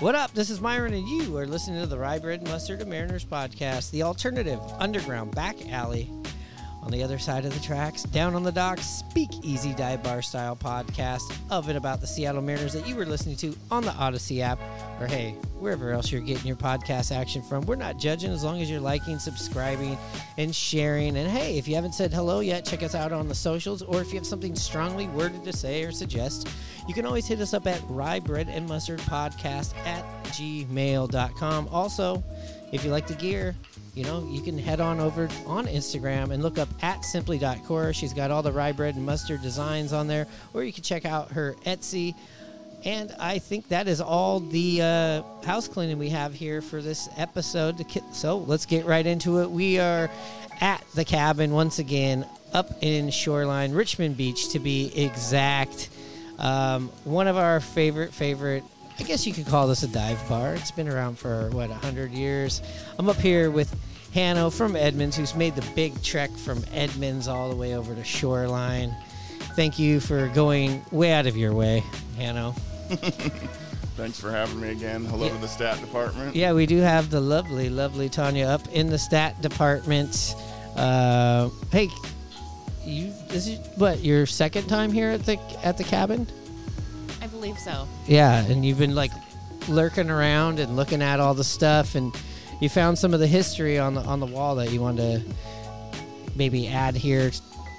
What up? This is Myron, and you are listening to the Rye Bread and Mustard of Mariners podcast, the alternative underground back alley on the other side of the tracks, down on the docks, speak easy dive bar style podcast of and about the Seattle Mariners that you were listening to on the Audacy app, or hey, wherever else you're getting your podcast action from. We're not judging as long as you're liking, subscribing, and sharing. And hey, if you haven't said hello yet, check us out on the socials, or if you have something strongly worded to say or suggest, you can always hit us up at rye bread and mustard podcast at gmail.com. Also, if you like the gear, you know, you can head on over on Instagram and look up at simply.core. She's got all the rye bread and mustard designs on there, or you can check out her Etsy. And I think that is all the uh, house cleaning we have here for this episode. So let's get right into it. We are at the cabin once again, up in Shoreline, Richmond Beach to be exact. Um, one of our favorite, favorite I guess you could call this a dive bar. It's been around for what hundred years. I'm up here with Hanno from Edmonds, who's made the big trek from Edmonds all the way over to Shoreline. Thank you for going way out of your way, Hanno. Thanks for having me again. Hello Yeah. to the stat department. Yeah, we do have the lovely, lovely Tanya up in the stat department. Uh, hey, you this is what your second time here at the at the cabin? Believe so. Yeah, and you've been like lurking around and looking at all the stuff, and you found some of the history on the on the wall that you wanted to maybe add here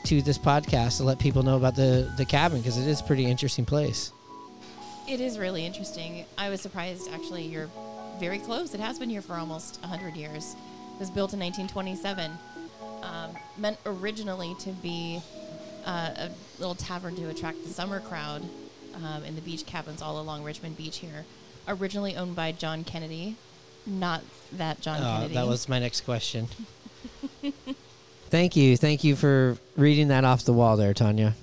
to this podcast to let people know about the the cabin because it is a pretty interesting place. It is really interesting. I was surprised, actually, you're very close. It has been here for almost 100 years. It was built in 1927. Um, meant originally to be uh, a little tavern to attract the summer crowd um, in the beach cabins all along Richmond Beach here. Originally owned by John Kennedy, not that John Uh, Kennedy. that was my next question. thank you, thank you for reading that off the wall there, Tanya.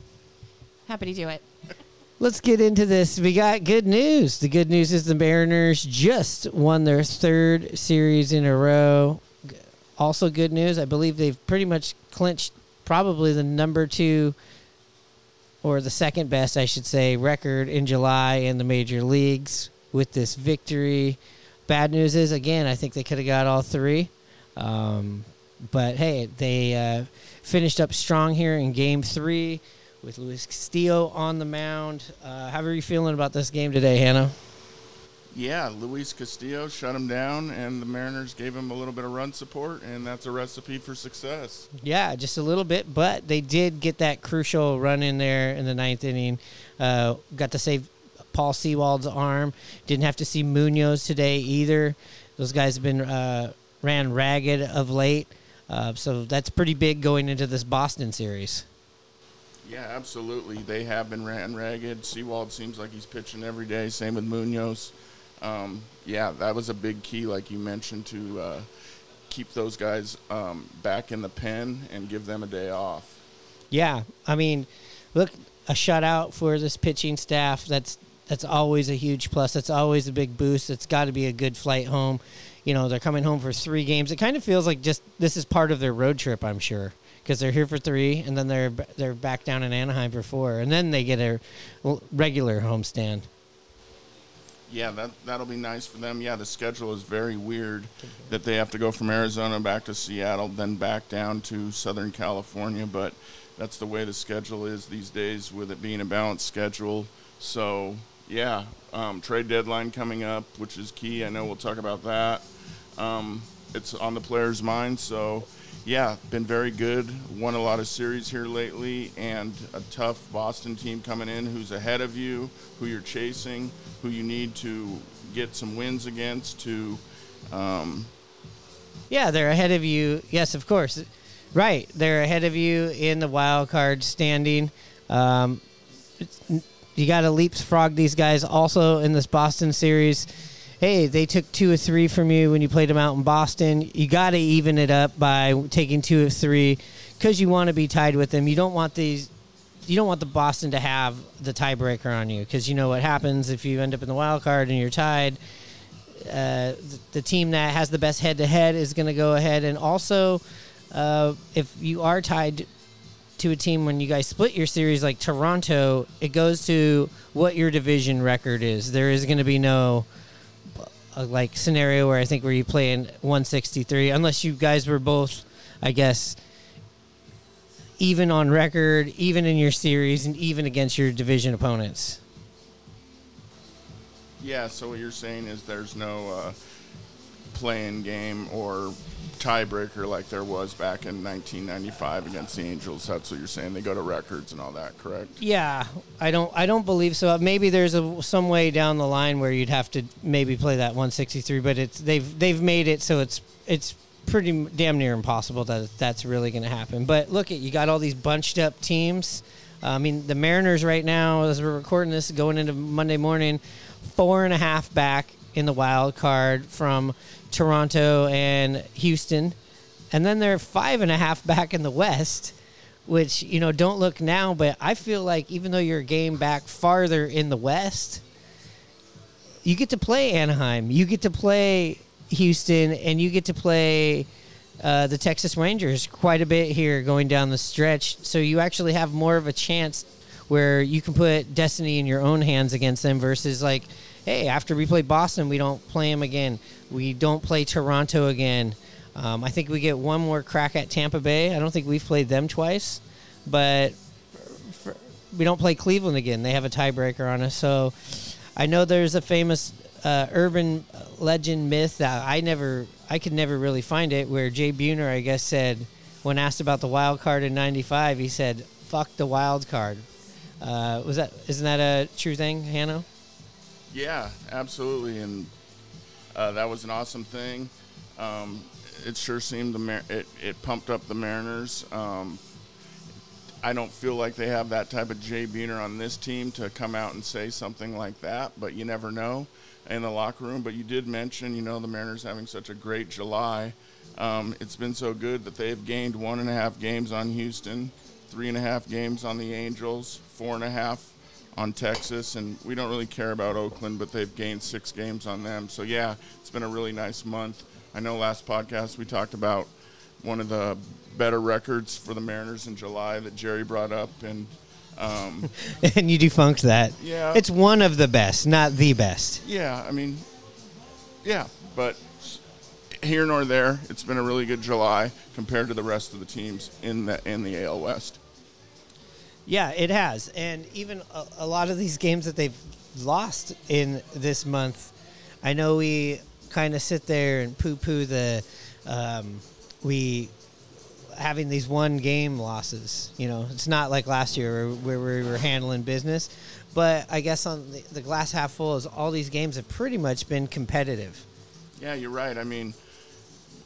Happy to do it. Let's get into this. We got good news. The good news is the Mariners just won their third series in a row. Also, good news. I believe they've pretty much clinched probably the number two or the second best, I should say, record in July in the major leagues with this victory. Bad news is, again, I think they could have got all three. Um, but hey, they uh, finished up strong here in game three with Luis Castillo on the mound. Uh, how are you feeling about this game today, Hannah? Yeah, Luis Castillo shut him down, and the Mariners gave him a little bit of run support, and that's a recipe for success. Yeah, just a little bit, but they did get that crucial run in there in the ninth inning. Uh, got to save Paul Sewald's arm. Didn't have to see Munoz today either. Those guys have been uh, ran ragged of late, uh, so that's pretty big going into this Boston series. Yeah, absolutely. They have been ran ragged. Seawald seems like he's pitching every day. Same with Munoz. Um, yeah, that was a big key, like you mentioned, to uh, keep those guys um, back in the pen and give them a day off. Yeah, I mean, look, a shutout for this pitching staff. That's that's always a huge plus. That's always a big boost. It's got to be a good flight home. You know, they're coming home for three games. It kind of feels like just this is part of their road trip. I'm sure because they're here for three, and then they're they're back down in Anaheim for four, and then they get a regular homestand. Yeah, that that'll be nice for them. Yeah, the schedule is very weird that they have to go from Arizona back to Seattle, then back down to Southern California, but that's the way the schedule is these days with it being a balanced schedule. So, Yeah, um, trade deadline coming up, which is key. I know we'll talk about that. Um, it's on the players' mind, so yeah, been very good. Won a lot of series here lately, and a tough Boston team coming in who's ahead of you, who you're chasing, who you need to get some wins against to. Um, Yeah, they're ahead of you. Yes, of course. Right, they're ahead of you in the wild card standing. Um, you got to leapfrog these guys. Also in this Boston series, hey, they took two or three from you when you played them out in Boston. You got to even it up by taking two or three because you want to be tied with them. You don't want these. You don't want the Boston to have the tiebreaker on you because you know what happens if you end up in the wild card and you're tied uh, the, the team that has the best head to head is going to go ahead. And also, uh, if you are tied to a team when you guys split your series like Toronto, it goes to what your division record is. There is going to be no uh, like scenario where I think where you play in 163 unless you guys were both, I guess, even on record, even in your series, and even against your division opponents. yeah, so what you're saying is there's no uh, playing game or tiebreaker like there was back in 1995 against the Angels. That's what you're saying. They go to records and all that, correct? Yeah, I don't. I don't believe so. Maybe there's a some way down the line where you'd have to maybe play that 163, but it's they've they've made it so it's it's pretty damn near impossible that that's really going to happen. But look at you got all these bunched up teams. Uh, I mean, the Mariners right now, as we're recording this, going into Monday morning, four and a half back in the wild card from Toronto and Houston, and then they're five and a half back in the West which you know don't look now but i feel like even though you're a game back farther in the west you get to play anaheim you get to play houston and you get to play uh, the texas rangers quite a bit here going down the stretch. So you actually have more of a chance where you can put destiny in your own hands against them versus like hey after we play boston we don't play them again we don't play toronto again um, I think we get one more crack at Tampa Bay. I don't think we've played them twice, but for, we don't play Cleveland again. They have a tiebreaker on us. So I know there's a famous uh, urban legend myth that I never, I could never really find it, where Jay Buhner, I guess, said when asked about the wild card in '95, he said, "Fuck the wild card." Uh, was that isn't that a true thing, Hanno? Yeah, absolutely, and uh, that was an awesome thing. Um, it sure seemed the Mar- it, it pumped up the Mariners. Um, I don't feel like they have that type of Jay Buhner on this team to come out and say something like that, but you never know in the locker room. But you did mention, you know, the Mariners having such a great July. Um, it's been so good that they've gained one and a half games on Houston, three and a half games on the Angels, four and a half on Texas, and we don't really care about Oakland, but they've gained six games on them. So yeah, it's been a really nice month. I know last podcast we talked about one of the better records for the Mariners in July that Jerry brought up, and um, and you defunct that. Yeah. It's one of the best, not the best. yeah, I mean, yeah, but here nor there, it's been a really good July compared to the rest of the teams in the in the AL West. Yeah, it has. And even a, a lot of these games that they've lost in this month, I know we kind of sit there and poo poo the, um, we having these one game losses. You know, it's not like last year where, where we were handling business. But I guess on the, the glass half full is all these games have pretty much been competitive. Yeah, you're right. I mean,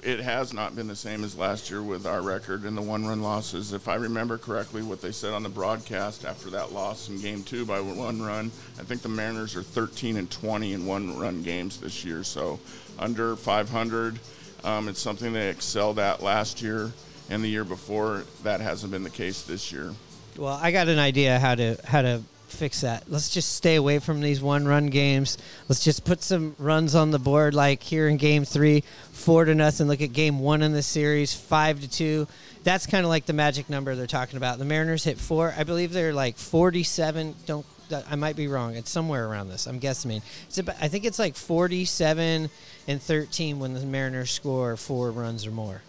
it has not been the same as last year with our record and the one run losses. If I remember correctly, what they said on the broadcast after that loss in game two by one run, I think the Mariners are 13 and 20 in one run games this year. So under 500. Um, it's something they excelled at last year and the year before. That hasn't been the case this year. Well, I got an idea how to how to fix that. Let's just stay away from these one run games. Let's just put some runs on the board like here in game 3, 4 to nothing. Look at game 1 in the series, 5 to 2. That's kind of like the magic number they're talking about. The Mariners hit 4. I believe they're like 47 don't uh, I might be wrong. It's somewhere around this. I'm guessing. It's about, I think it's like 47 and 13 when the Mariners score 4 runs or more.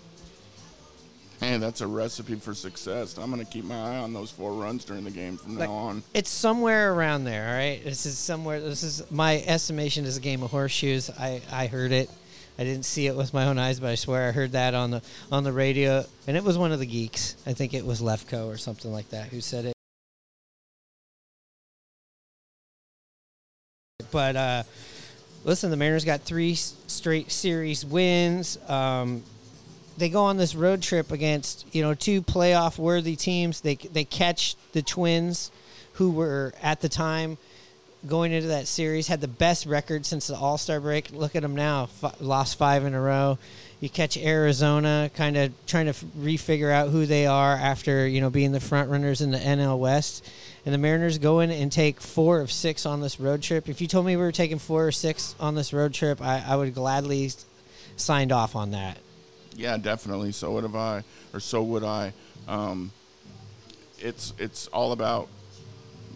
Hey, that's a recipe for success. I'm going to keep my eye on those four runs during the game from Like- now on. It's somewhere around there, all right? This is somewhere. This is my estimation is a game of horseshoes. I, I heard it. I didn't see it with my own eyes, but I swear I heard that on the on the radio, and it was one of the geeks. I think it was Lefko or something like that who said it. But uh, listen, the Mariners got three straight series wins. Um, they go on this road trip against you know two playoff worthy teams. They they catch the Twins, who were at the time going into that series had the best record since the All Star break. Look at them now, f- lost five in a row. You catch Arizona, kind of trying to f- refigure out who they are after you know being the front runners in the NL West. And the Mariners go in and take four of six on this road trip. If you told me we were taking four or six on this road trip, I, I would gladly signed off on that. Yeah, definitely. So would have I, or so would I. Um, it's it's all about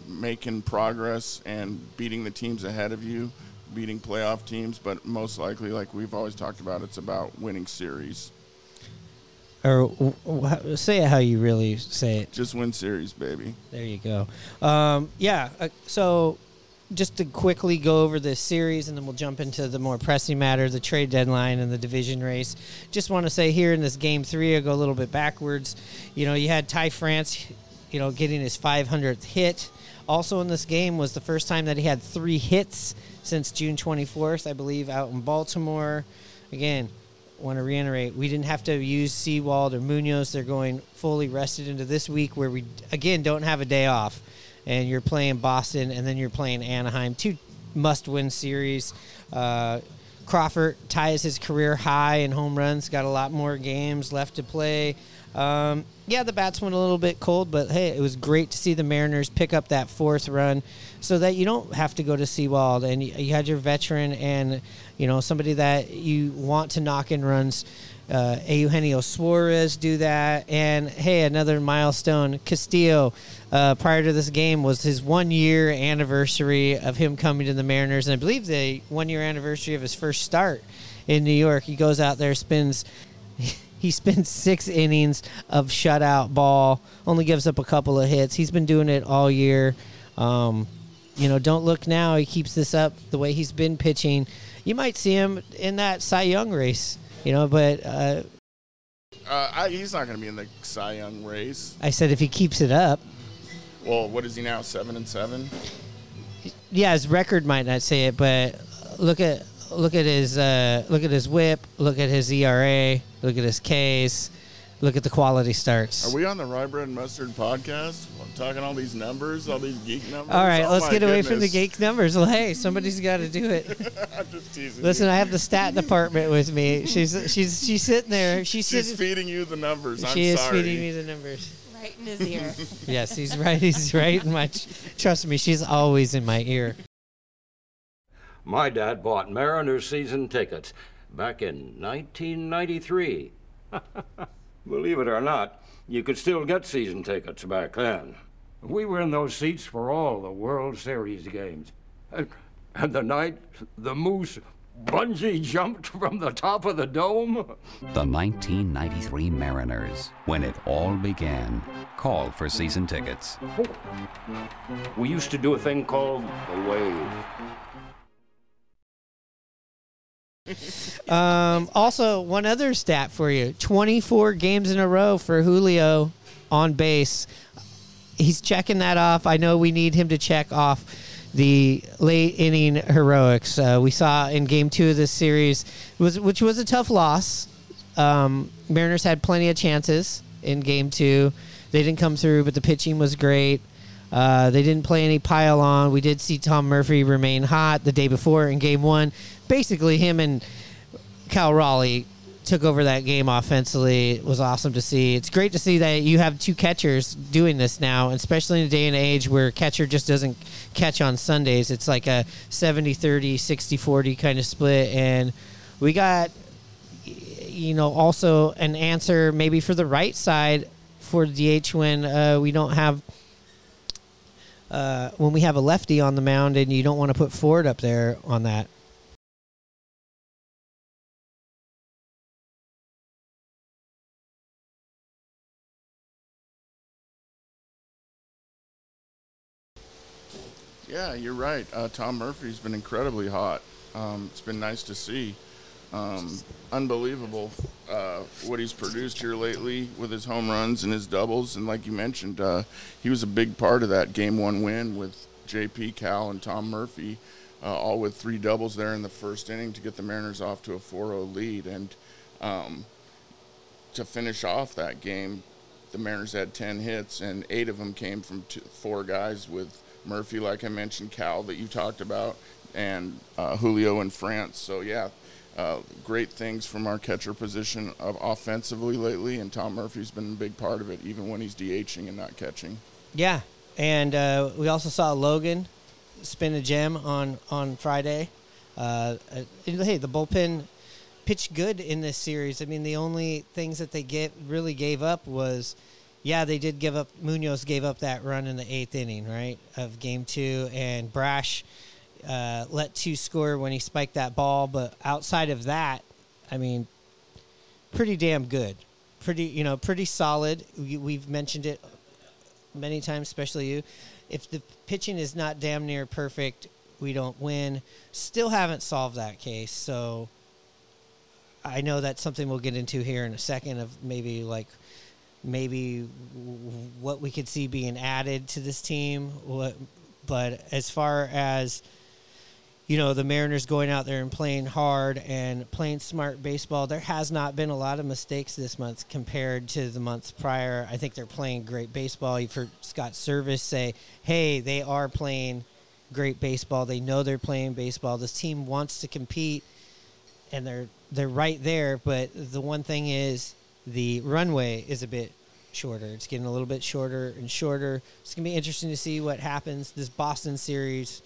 making progress and beating the teams ahead of you, beating playoff teams. But most likely, like we've always talked about, it's about winning series. Or w- w- say it how you really say it. Just win series, baby. There you go. Um, yeah. Uh, so, just to quickly go over this series, and then we'll jump into the more pressing matter, the trade deadline and the division race. Just want to say here in this game three, I go a little bit backwards. You know, you had Ty France, you know, getting his 500th hit. Also in this game was the first time that he had three hits since June 24th, I believe, out in Baltimore. Again, want to reiterate, we didn't have to use Sewald or Munoz. They're going fully rested into this week where we, again, don't have a day off. And you're playing Boston and then you're playing Anaheim. Two must win series. Uh, Crawford ties his career high in home runs, got a lot more games left to play. Um, yeah, the bats went a little bit cold, but hey, it was great to see the Mariners pick up that fourth run so that you don't have to go to Sewald and you, you had your veteran and you know somebody that you want to knock in runs. Uh, Eugenio Suarez do that, and hey, another milestone. Castillo, uh, prior to this game, was his one year anniversary of him coming to the Mariners, and I believe the one year anniversary of his first start in New York. He goes out there, spins he spends six innings of shutout ball, only gives up a couple of hits. He's been doing it all year. Um, you know, don't look now. He keeps this up the way he's been pitching. You might see him in that Cy Young race. You know, but uh, Uh, I, he's not going to be in the Cy Young race. I said if he keeps it up, Well, what is he now? Seven and seven. yeah, his record might not say it, but look at look at his uh, look at his WHIP, look at his ERA, look at his Ks, look at the quality starts. Are we on the Rye Bread and Mustard podcast? I'm talking all these numbers, all these geek numbers. All right, Oh let's my get away from the geek numbers. Well, hey, somebody's got to do it. I'm just teasing. Listen, you. I have the stat department with me. She's she's she's sitting there. She's, She's sitting. feeding you the numbers. I'm she is sorry. feeding me the numbers. Right in his ear. Yes, he's right. He's right in my. Trust me, she's always in my ear. My dad bought Mariners season tickets back in 1993. Believe it or not, you could still get season tickets back then. We were in those seats for all the World Series games. And, and the night the Moose bungee jumped from the top of the dome. The 1993 Mariners. When it all began. Call for season tickets. We used to do a thing called the wave. Um, also, one other stat for you: twenty-four games in a row for Julio on base. He's checking that off. I know we need him to check off the late inning heroics. Uh, we saw in Game Two of this series, was which was a tough loss. Um, Mariners had plenty of chances in Game Two. They didn't come through, but the pitching was great. Uh, they didn't play any pile on. We did see Tom Murphy remain hot the day before in Game One. Basically, him and Cal Raleigh took over that game offensively. It was awesome to see. It's great to see that you have two catchers doing this now, especially in a day and age where catcher just doesn't catch on Sundays. It's like a 70 30, 60 40 kind of split. And we got, you know, also an answer maybe for the right side for the DH when uh, we don't have. Uh, when we have a lefty on the mound and you don't want to put Ford up there on that. Yeah, you're right. Uh, Tom Murphy's been incredibly hot. Um, it's been nice to see. Um, unbelievable uh, what he's produced here lately with his home runs and his doubles. And like you mentioned, uh, he was a big part of that game one win with JP Cal and Tom Murphy, uh, all with three doubles there in the first inning to get the Mariners off to a 4-0 lead. And um, to finish off that game, the Mariners had 10 hits, and eight of them came from two, four guys with Murphy, like I mentioned, Cal that you talked about, and uh, Julio in France. So, yeah, uh, great things from our catcher position of offensively lately, and Tom Murphy's been a big part of it, even when he's DHing and not catching. Yeah, and uh, we also saw Logan spin a gem on on Friday. Uh, uh, hey, the bullpen pitched good in this series. I mean, the only things that they get really gave up was, yeah, they did give up. Munoz gave up that run in the eighth inning, right, of game two, and Brash uh, let two score when he spiked that ball. But outside of that, I mean, pretty damn good. Pretty, you know, pretty solid. We, we've mentioned it many times, especially you. If the pitching is not damn near perfect, we don't win. Still haven't solved that case. So I know that's something we'll get into here in a second of maybe like maybe what we could see being added to this team. What, but as far as you know, the Mariners going out there and playing hard and playing smart baseball. There has not been a lot of mistakes this month compared to the months prior. I think they're playing great baseball. You've heard Scott Servais say, hey, they are playing great baseball. They know they're playing baseball. This team wants to compete and they're they're right there, but the one thing is the runway is a bit shorter. It's getting a little bit shorter and shorter. It's going to be interesting to see what happens this Boston series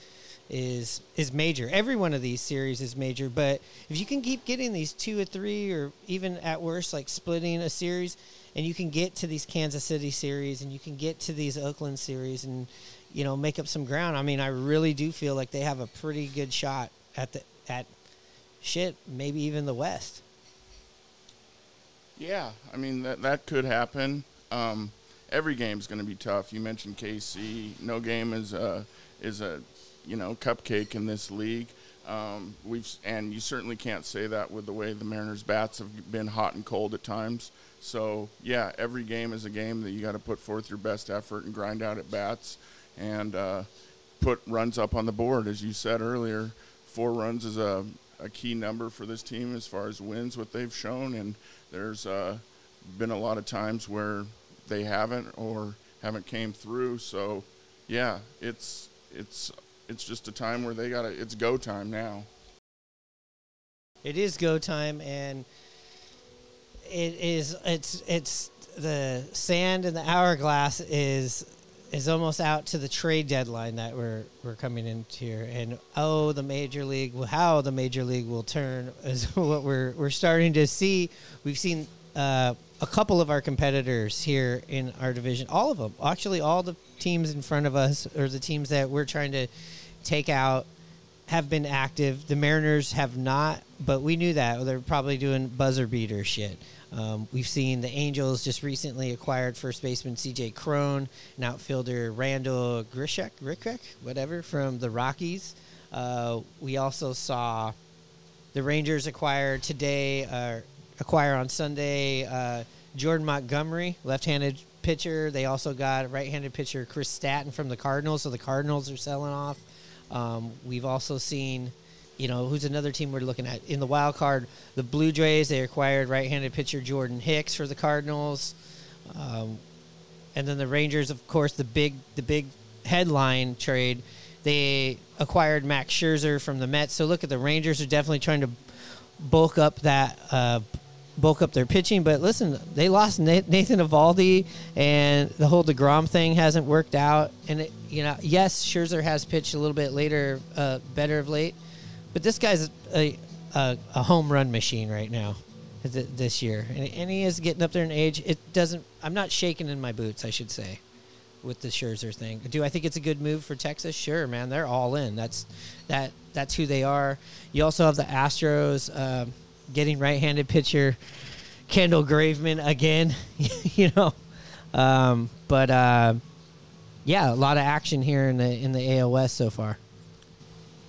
is is major. Every one of these series is major, but if you can keep getting these two or three, or even at worst, like splitting a series, and you can get to these Kansas City series, and you can get to these Oakland series, and you know make up some ground. I mean, I really do feel like they have a pretty good shot at the at shit, maybe even the West. Yeah, I mean that that could happen. Um, every game's going to be tough. You mentioned KC. No game is a is a you know cupcake in this league. Um, we've and you certainly can't say that with the way the Mariners bats have been hot and cold at times. So yeah, every game is a game that you got to put forth your best effort and grind out at bats and uh, put runs up on the board. As you said earlier, four runs is a, a key number for this team as far as wins. What they've shown, and there's uh, been a lot of times where they haven't or haven't came through. So yeah, it's it's it's just a time where they got to, it's go time now. It is go time, and it is, it's, it's, the sand in the hourglass is is almost out to the trade deadline that we're we're coming into here. And oh the major league how the major league will turn is what we're we're starting to see. We've seen uh, a couple of our competitors here in our division all of them actually all the teams in front of us or the teams that we're trying to take out have been active. The Mariners have not, but we knew that they're probably doing buzzer beater shit. Um, we've seen the Angels just recently acquired first baseman C.J. Cron, an outfielder Randal Grichuk, Rickrick, whatever, from the Rockies. Uh, we also saw the Rangers acquire today, uh, acquire on Sunday, uh, Jordan Montgomery, left-handed pitcher. They also got right-handed pitcher Chris Stratton from the Cardinals, so the Cardinals are selling off um, we've also seen, you know, who's another team we're looking at in the wild card? The Blue Jays. They acquired right-handed pitcher Jordan Hicks for the Cardinals, um, and then the Rangers, of course, the big the big headline trade. They acquired Max Scherzer from the Mets. So look at the Rangers are definitely trying to bulk up that uh, bulk up their pitching. But listen, they lost Nathan Eovaldi, and the whole Degrom thing hasn't worked out. And it, you know, yes, Scherzer has pitched a little bit later, uh, better of late, but this guy's a, a, a home run machine right now. This year, and, and he is getting up there in age. It doesn't. I'm not shaking in my boots. I should say with the Scherzer thing. Do I think it's a good move for Texas? Sure, man. They're all in. That's that. That's who they are. You also have the Astros. Um, getting right-handed pitcher Kendall Graveman again. you know, um, but uh, yeah, a lot of action here in the in the AL West so far.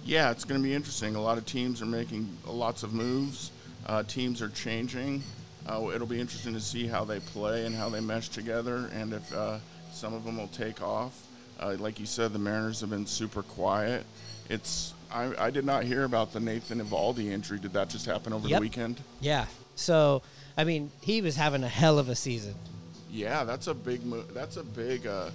Yeah, it's going to be interesting. A lot of teams are making lots of moves. Uh, teams are changing. Uh, it'll be interesting to see how they play and how they mesh together, and if uh, some of them will take off. Uh, like you said, the Mariners have been super quiet. It's I, I did not hear about the Nathan Eovaldi injury. Did that just happen over Yep. the weekend? Yeah. So, I mean, he was having a hell of a season. Yeah, that's a big mo- that's a big uh,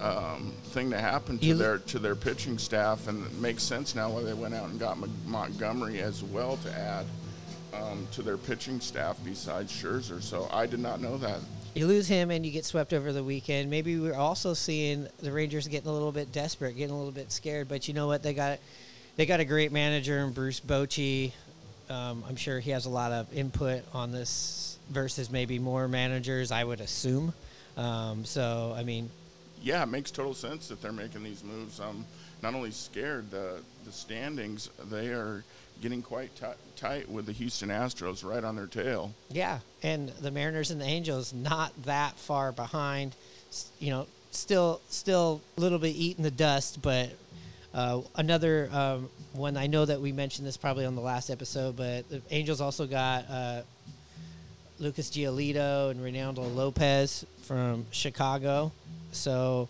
um, thing to happen to You- their to their pitching staff, and it makes sense now why they went out and got Mon- Montgomery as well to add um, to their pitching staff besides Scherzer. So I did not know that. You lose him and you get swept over the weekend. Maybe we're also seeing the Rangers getting a little bit desperate, getting a little bit scared. But you know what? They got they got a great manager in Bruce Bochy. Um, I'm sure he has a lot of input on this versus maybe more managers. I would assume. Um, so I mean, Yeah, it makes total sense that they're making these moves. Um, not only scared, the the standings they are getting quite ti tight with the Houston Astros right on their tail. Yeah, and the Mariners and the Angels not that far behind. You know, still still a little bit eating the dust, but uh, another um, one. I know that we mentioned this probably on the last episode, but the Angels also got uh, Lucas Giolito and Reynaldo Lopez from Chicago. So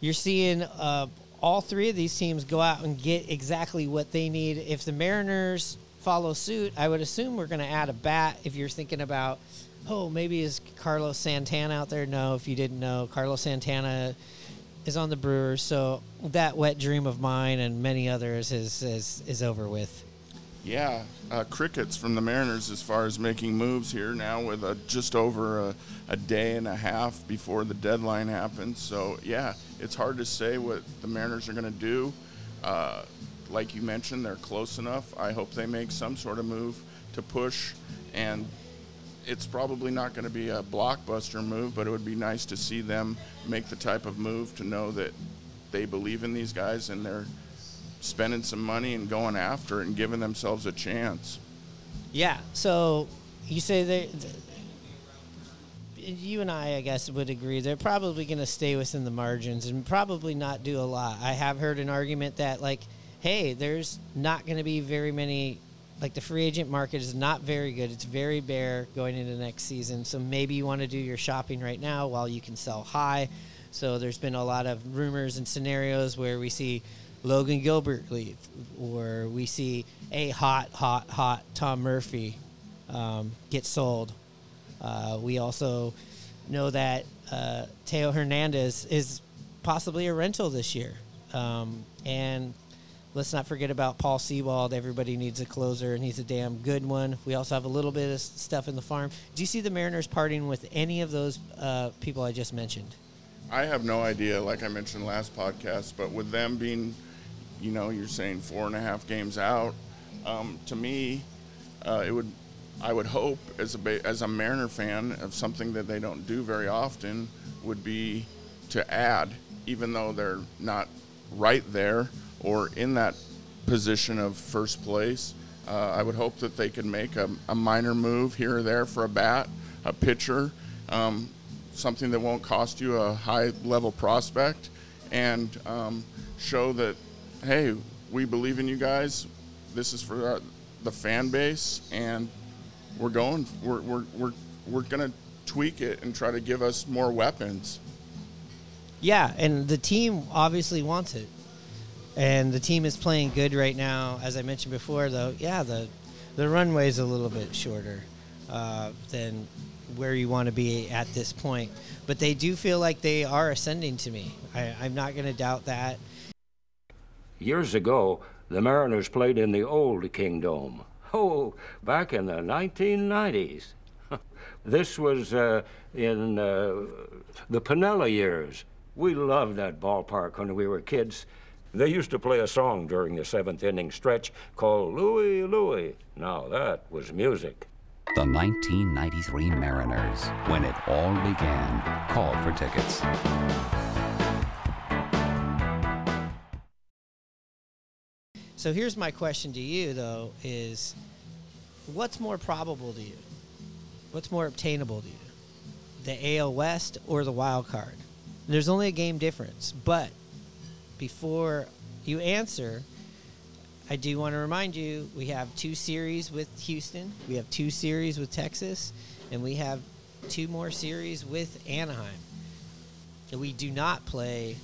you're seeing uh, all three of these teams go out and get exactly what they need. If the Mariners follow suit, I would assume we're going to add a bat. If you're thinking about, oh, maybe is Carlos Santana out there? No, if you didn't know, Carlos Santana is on the Brewers. So that wet dream of mine and many others is is, is over with. Yeah, uh, crickets from the Mariners as far as making moves here now with uh, just over a, a day and a half before the deadline happens. So, yeah, it's hard to say what the Mariners are going to do. Uh, like you mentioned, they're close enough. I hope they make some sort of move to push. And it's probably not going to be a blockbuster move, but it would be nice to see them make the type of move to know that they believe in these guys and they're spending some money and going after it and giving themselves a chance. Yeah. So you say they. You and I, I guess, would agree they're probably going to stay within the margins and probably not do a lot. I have heard an argument that, like, hey, there's not going to be very many, like, the free agent market is not very good. It's very bare going into next season. So maybe you want to do your shopping right now while you can sell high. So there's been a lot of rumors and scenarios where we see Logan Gilbert leave, or we see a hot, hot, hot Tom Murphy um, get sold. Uh, we also know that uh, Teo Hernandez is possibly a rental this year. Um, and let's not forget about Paul Sewald. Everybody needs a closer, and he's a damn good one. We also have a little bit of stuff in the farm. Do you see the Mariners parting with any of those uh, people I just mentioned? I have no idea, like I mentioned last podcast, but with them being, you know, you're saying four and a half games out, um, to me, uh, it would, I would hope as a as a Mariner fan of something that they don't do very often would be to add, even though they're not right there or in that position of first place. Uh, I would hope that they could make a, a minor move here or there for a bat, a pitcher, um, something that won't cost you a high level prospect, and um, show that, hey, we believe in you guys. This is for our, the fan base, and we're going. We're we're we're we're gonna tweak it and try to give us more weapons. Yeah, and the team obviously wants it. And the team is playing good right now. As I mentioned before, though, yeah, the the runway's a little bit shorter uh, than where you want to be at this point. But they do feel like they are ascending to me. I, I'm not going to doubt that. Years ago, the Mariners played in the old Kingdome. Oh, back in the 1990s. this was uh, in uh, the Piniella years. We loved that ballpark when we were kids. They used to play a song during the seventh inning stretch called Louie Louie. Now that was music. The 1993 Mariners, when it all began. Call for tickets. So here's my question to you, though: is what's more probable to you? What's more obtainable to you? The AL West or the wild card? There's only a game difference, but before you answer, I do want to remind you we have two series with Houston, we have two series with Texas, and we have two more series with Anaheim. And we do not play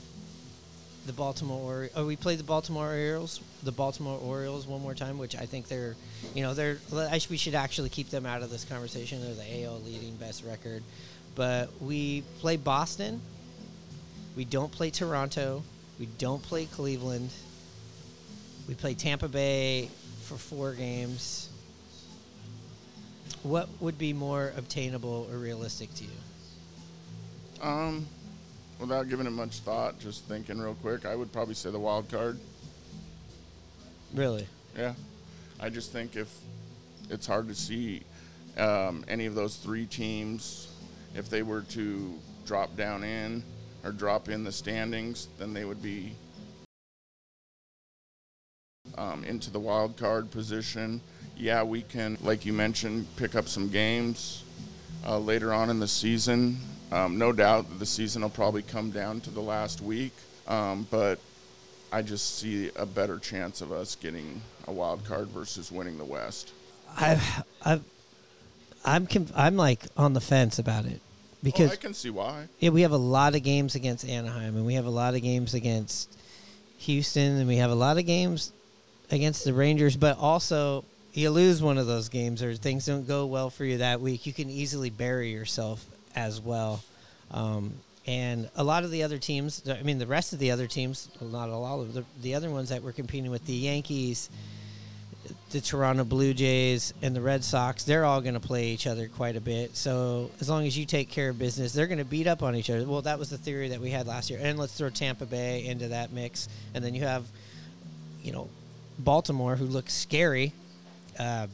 the Baltimore or oh, we played the Baltimore Orioles, the Baltimore Orioles one more time, which I think they're, you know, they're. We should actually keep them out of this conversation. They're the AL leading best record, but we play Boston. We don't play Toronto. We don't play Cleveland. We play Tampa Bay for four games. What would be more obtainable or realistic to you? Um, without giving it much thought, just thinking real quick, I would probably say the wild card. Really? Yeah, I just think if it's hard to see um, any of those three teams, if they were to drop down in or drop in the standings, then they would be um, into the wild card position. Yeah, we can, like you mentioned, pick up some games uh, later on in the season. Um, no doubt that the season will probably come down to the last week, um, but I just see a better chance of us getting a wild card versus winning the West. I've, I've, I'm, conf- I'm like on the fence about it because oh, I can see why. Yeah, we have a lot of games against Anaheim, and we have a lot of games against Houston, and we have a lot of games against the Rangers. But also, you lose one of those games, or things don't go well for you that week, you can easily bury yourself as well. Um, and a lot of the other teams, I mean, the rest of the other teams, well, not a lot of the, the other ones that we're competing with, the Yankees, the Toronto Blue Jays, and the Red Sox, they're all going to play each other quite a bit. So as long as you take care of business, they're going to beat up on each other. Well, that was the theory that we had last year. And let's throw Tampa Bay into that mix. And then you have, you know, Baltimore, who looks scary. Uh,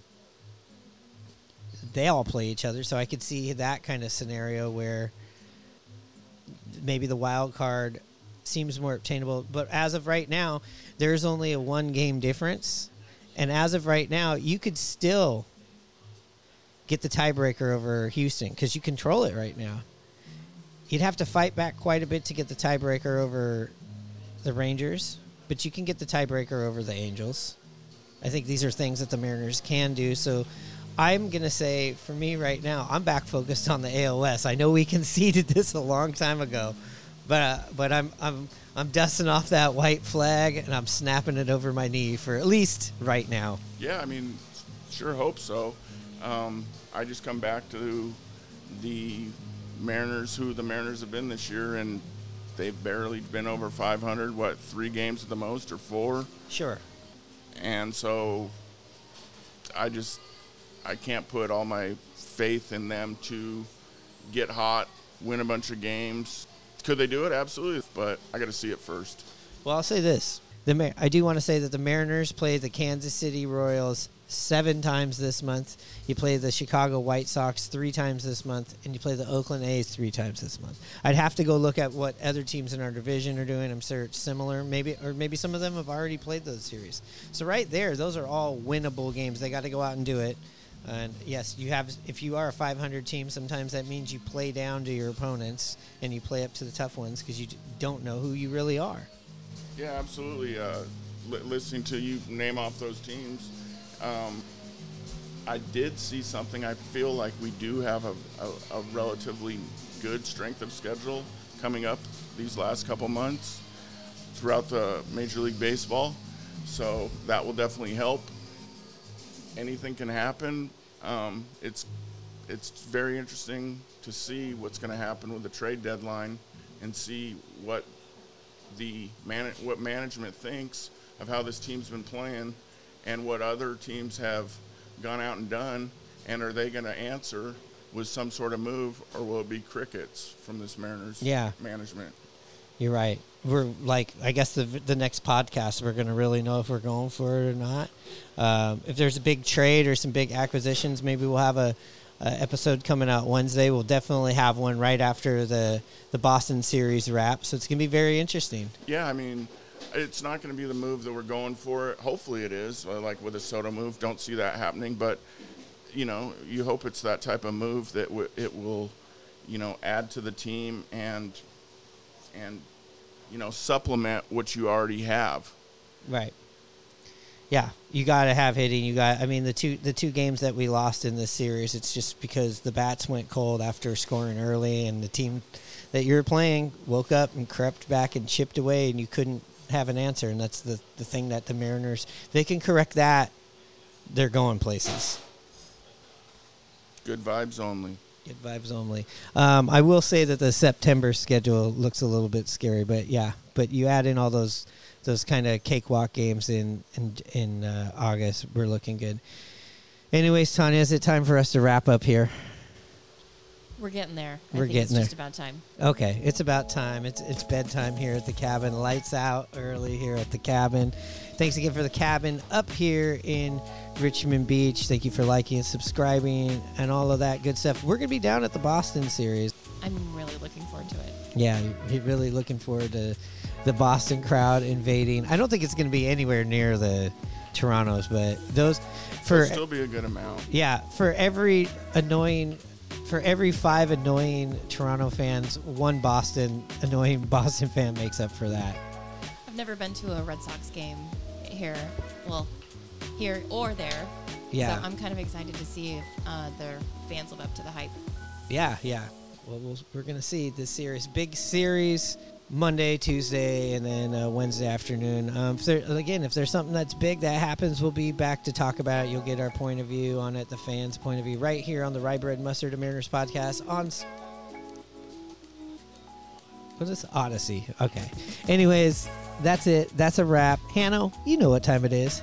they all play each other, so I could see that kind of scenario where maybe the wild card seems more obtainable. But as of right now, there's only a one game difference, and as of right now, you could still get the tiebreaker over Houston because you control it right now. You'd have to fight back quite a bit to get the tiebreaker over the Rangers, but you can get the tiebreaker over the Angels. I think these are things that the Mariners can do. So I'm going to say for me right now, I'm back focused on the AL West. I know we conceded this a long time ago, but uh, but I'm I'm I'm dusting off that white flag and I'm snapping it over my knee for at least right now. Yeah, I mean, sure hope so. Um, I just come back to the Mariners, who the Mariners have been this year, and they've barely been over 500. What three games at the most, or four? Sure. And so, I just I can't put all my faith in them to get hot, win a bunch of games. Could they do it? Absolutely, but I got to see it first. Well, I'll say this: the Mar- I do want to say that the Mariners play the Kansas City Royals seven times this month. You play the Chicago White Sox three times this month, and you play the Oakland A's three times this month. I'd have to go look at what other teams in our division are doing. I'm sure it's similar, maybe, or maybe some of them have already played those series. So right there, those are all winnable games. They got to go out and do it. And yes, you have. If you are a 500 team, sometimes that means you play down to your opponents and you play up to the tough ones because you don't know who you really are. Yeah, absolutely. Uh, li- listening to you name off those teams, um, I did see something. I feel like we do have a, a, a relatively good strength of schedule coming up these last couple months throughout the Major League Baseball. So that will definitely help. Anything can happen. Um, it's it's very interesting to see what's going to happen with the trade deadline and see what the man what management thinks of how this team's been playing and what other teams have gone out and done and are they going to answer with some sort of move or will it be crickets from this Mariners Yeah. management? You're right. We're like, I guess the the next podcast we're gonna really know if we're going for it or not. Um, if there's a big trade or some big acquisitions, maybe we'll have a, a episode coming out Wednesday. We'll definitely have one right after the the Boston series wrap. So it's gonna be very interesting. Yeah, I mean, it's not going to be the move that we're going for. Hopefully, it is. Uh, Like with a Soto move, don't see that happening. But you know, you hope it's that type of move that w- it will, you know, add to the team and and you know supplement what you already have. Right. Yeah, you got to have hitting. You got. I mean, the two the two games that we lost in this series, it's just because the bats went cold after scoring early, and the team that you're playing woke up and crept back and chipped away, and you couldn't have an answer. And that's the the thing that the Mariners they can correct that. They're going places. Good vibes only. Good vibes only. Um, I will say that the September schedule looks a little bit scary, but yeah. But you add in all those those kind of cakewalk games in in in uh, August, we're looking good. Anyways, Tanya, is it time for us to wrap up here? We're getting there. We're think getting it's there. just about time. Okay, it's about time. It's it's bedtime here at the cabin. Lights out early here at the cabin. Thanks again for the cabin up here in Richmond Beach. Thank you for liking and subscribing and all of that good stuff. We're gonna be down at the Boston series. I'm really looking forward to it. Yeah, you're really looking forward to the Boston crowd invading. I don't think it's going to be anywhere near the Toronto's, but those for There'll still be a good amount. yeah for every annoying for every five annoying Toronto fans, one Boston annoying Boston fan makes up for that. I've never been to a Red Sox game here. Well, here or there. Yeah. So I'm kind of excited to see if uh, their fans live up to the hype. Yeah, yeah. Well, we'll we're gonna see this series, big series, Monday, Tuesday, and then uh, Wednesday afternoon. Um, if there, again, if there's something that's big that happens, we'll be back to talk about it. You'll get our point of view on it, the fans' point of view, right here on the Rye Bread Mustard and Mariners podcast on. What is this? Audacy? Okay. Anyways, that's it. That's a wrap. Hanno, you know what time it is.